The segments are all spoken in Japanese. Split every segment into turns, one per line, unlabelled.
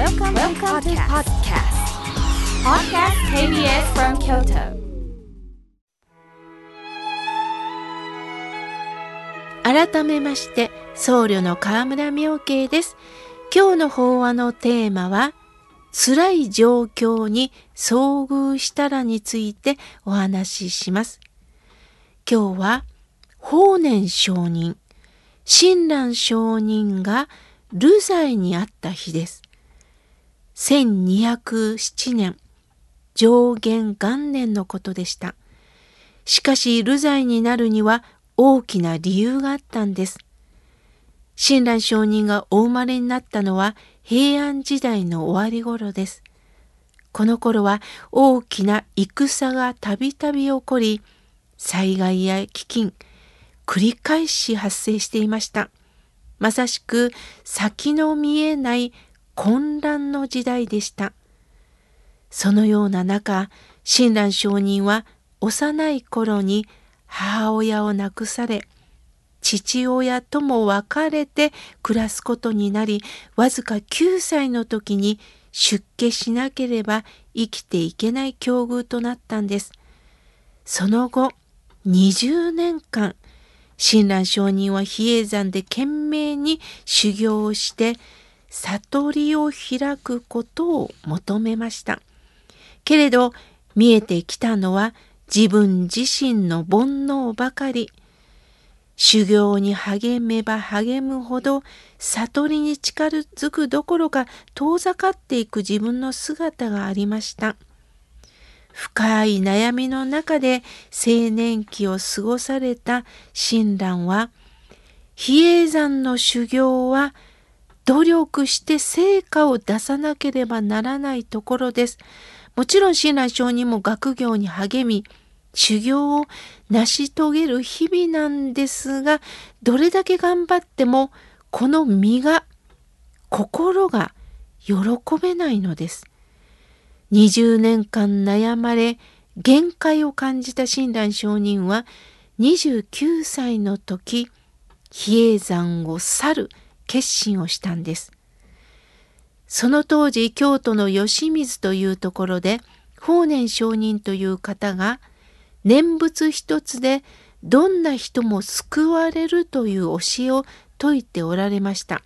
Welcome, Welcome to podcast. Podcast KBS from Kyoto.
改めまして僧侶の河村明慶です今日の法話のテーマは辛い状況に遭遇したらについてお話しします今日は法然上人親鸞上人が流罪にあった日です1207年上元元年のことでしたしかし流罪になるには大きな理由があったんです。親鸞上人がお生まれになったのは平安時代の終わり頃です。この頃は大きな戦がたびたび起こり、災害や飢饉、繰り返し発生していました。まさしく先の見えない混乱の時代でした。そのような中、親鸞上人は幼い頃に母親を亡くされ父親とも別れて暮らすことになりわずか9歳の時に出家しなければ生きていけない境遇となったんです。その後20年間親鸞上人は比叡山で懸命に修行をして悟りを開くことを求めました。けれど見えてきたのは自分自身の煩悩ばかり修行に励めば励むほど悟りに近づくどころか遠ざかっていく自分の姿がありました。深い悩みの中で青年期を過ごされた親鸞は比叡山の修行は努力して成果を出さなければならないところです。もちろん親鸞上人も学業に励み修行を成し遂げる日々なんですがどれだけ頑張ってもこの身が心が喜べないのです。20年間悩まれ限界を感じた親鸞上人は29歳の時比叡山を去る決心をしたんです。その当時京都の吉水というところで法然上人という方が念仏一つでどんな人も救われるという教えを説いておられました。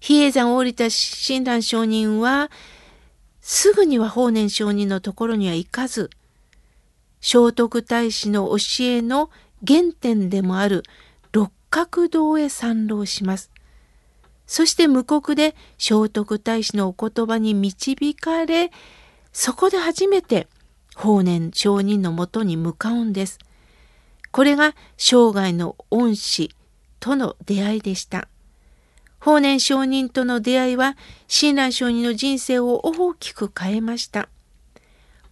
比叡山を降りた親鸞上人はすぐには法然上人のところには行かず聖徳太子の教えの原点でもある角堂へ参籠します。そして無国で聖徳太子のお言葉に導かれそこで初めて法然上人のもとに向かうんです。これが生涯の恩師との出会いでした。法然上人との出会いは親鸞上人の人生を大きく変えました。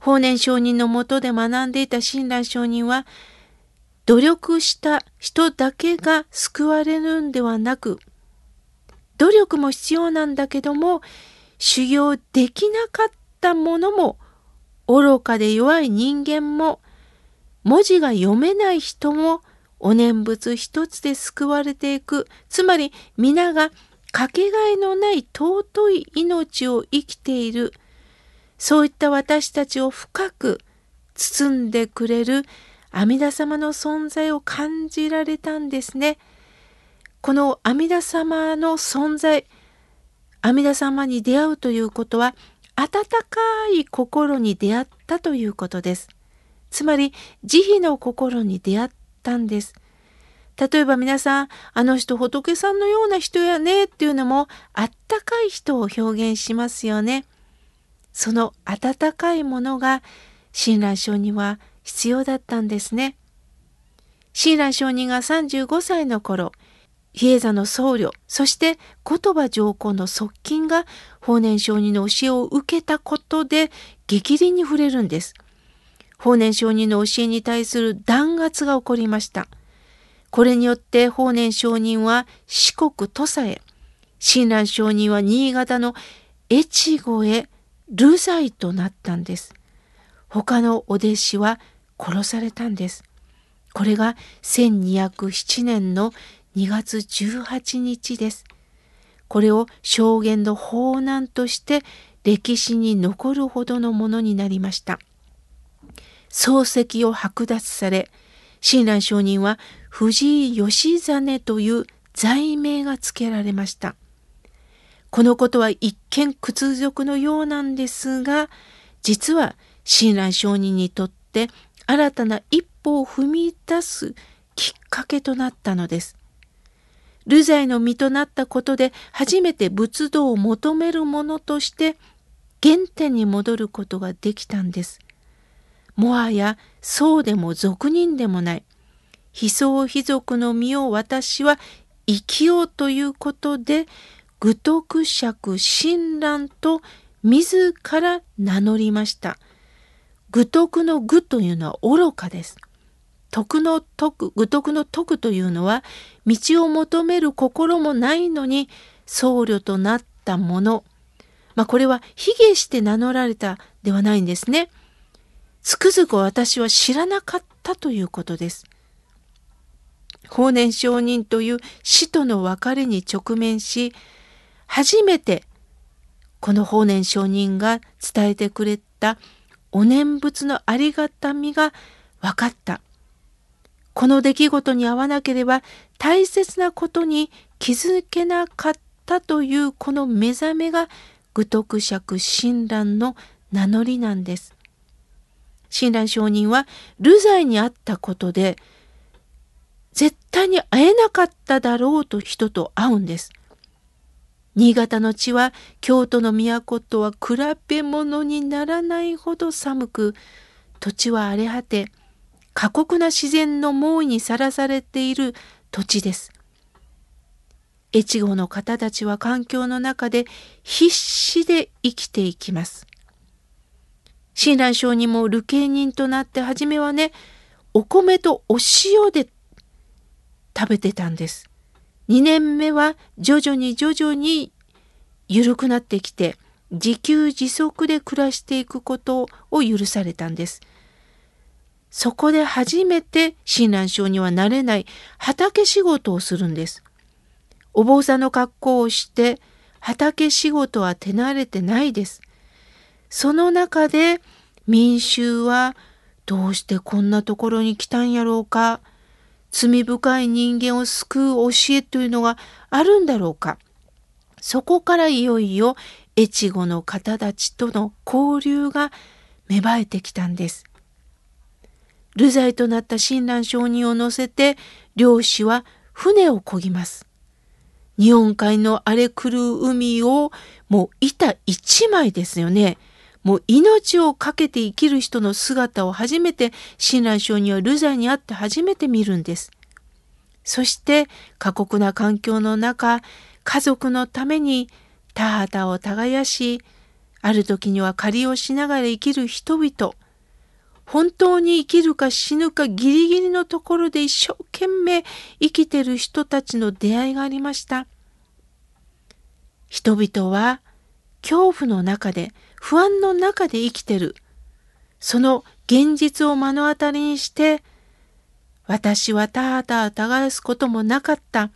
法然上人のもとで学んでいた親鸞上人は努力した人だけが救われるんではなく努力も必要なんだけども修行できなかったものも愚かで弱い人間も文字が読めない人もお念仏一つで救われていく。つまり皆がかけがえのない尊い命を生きている。そういった私たちを深く包んでくれる阿弥陀様の存在を感じられたんですね。この阿弥陀様の存在阿弥陀様に出会うということは温かい心に出会ったということです。つまり慈悲の心に出会ったんです。例えば皆さん、あの人仏さんのような人やねっていうのもあったかい人を表現しますよね。その温かいものが親鸞上人は必要だったんですね。親鸞上人が35歳の頃、比叡山の僧侶そして言葉上皇の側近が法然上人の教えを受けたことで激鱗に触れるんです。法然上人の教えに対する弾圧が起こりました。これによって法然上人は四国土佐へ親鸞上人は新潟の越後へ流罪となったんです。他のお弟子は殺されたんです。これが1207年の2月18日です。これを証言の法難として歴史に残るほどのものになりました。漱石を剥奪され、親鸞上人は藤井義実という罪名が付けられました。このことは一見屈辱のようなんですが、実は親鸞上人にとって新たな一歩を踏み出すきっかけとなったのです。流罪の身となったことで初めて仏道を求める者として原点に戻ることができたんです。もはやそうでも俗人でもない。非僧非族の身を私は生きようということで愚徳釈親鸞と自ら名乗りました。愚徳の愚というのは愚かです。徳の徳、愚徳の徳というのは、道を求める心もないのに、僧侶となったもの。まあ、これは卑下して名乗られたではないんですね。つくづく私は知らなかったということです。法然上人という死との別れに直面し、初めてこの法然上人が伝えてくれたお念仏のありがたみが分かった。この出来事に合わなければ大切なことに気づけなかったというこの目覚めが愚徳釈親鸞の名乗りなんです。親鸞上人は流罪にあったことで絶対に会えなかっただろうと人と会うんです。新潟の地は京都の都とは比べ物にならないほど寒く土地は荒れ果て過酷な自然の猛威にさらされている土地です。越後の方たちは環境の中で必死で生きていきます。親鸞上にも流刑人となって初めはね、お米とお塩で食べてたんです。2年目は徐々に徐々に緩くなってきて自給自足で暮らしていくことを許されたんです。そこで初めて親鸞症にはなれない畑仕事をするんです。お坊さんの格好をして畑仕事は手慣れてないです。その中で民衆はどうしてこんなところに来たんやろうか罪深い人間を救う教えというのがあるんだろうかそこからいよいよ越後の方たちとの交流が芽生えてきたんです。流罪となった親鸞上人を乗せて漁師は船を漕ぎます。日本海の荒れ狂う海をもう板一枚ですよね。もう命を懸けて生きる人の姿を初めて親鸞上人は流罪にあって初めて見るんです。そして過酷な環境の中家族のために田畑を耕しある時には借りをしながら生きる人々本当に生きるか死ぬかギリギリのところで一生懸命生きてる人たちの出会いがありました。人々は恐怖の中で不安の中で生きてる。その現実を目の当たりにして私はたーた耕すこともなかった。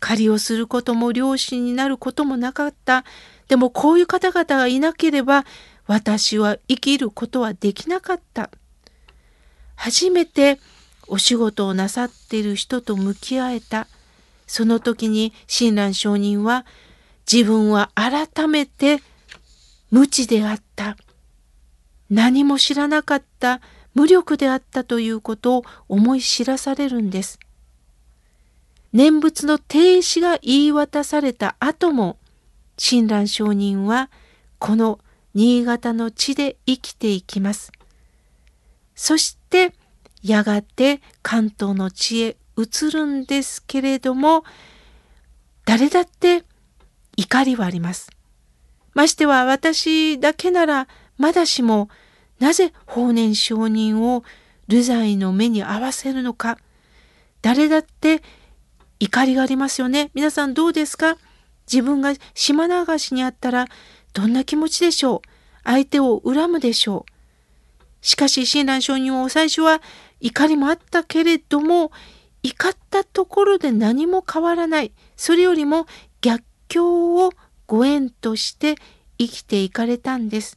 狩りをすることも漁師になることもなかった。でもこういう方々がいなければ私は生きることはできなかった。初めてお仕事をなさっている人と向き合えた。その時に親鸞上人は自分は改めて無知であった。何も知らなかった無力であったということを思い知らされるんです。念仏の停止が言い渡された後も親鸞上人はこの新潟の地で生きていきます。そしてやがて関東の地へ移るんですけれども誰だって怒りはあります。ましては私だけならまだしもなぜ法然上人を流罪の目に合わせるのか。誰だって怒りがありますよね。皆さんどうですか？自分が島流しにあったらどんな気持ちでしょう？相手を恨むでしょう？しかし親鸞上人は最初は怒りもあったけれども怒ったところで何も変わらない。それよりも逆境をご縁として生きていかれたんです。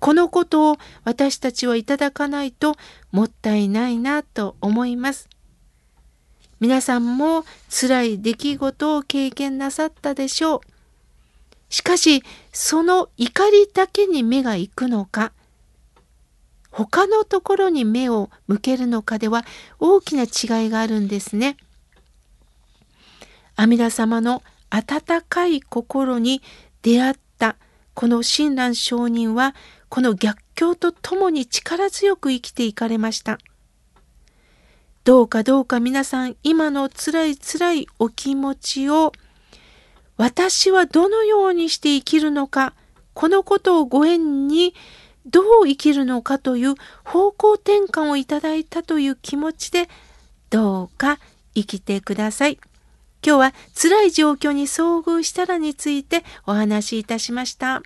このことを私たちはいただかないともったいないなと思います。皆さんも辛い出来事を経験なさったでしょう。しかし、その怒りだけに目が行くのか、他のところに目を向けるのかでは大きな違いがあるんですね。阿弥陀様の温かい心に出会ったこの親鸞上人はこの逆境とともに力強く生きていかれました。どうかどうか皆さん今の辛い辛いお気持ちを私はどのようにして生きるのかこのことをご縁にどう生きるのかという方向転換をいただいたという気持ちでどうか生きてください。今日は辛い状況に遭遇したらについてお話しいたしました。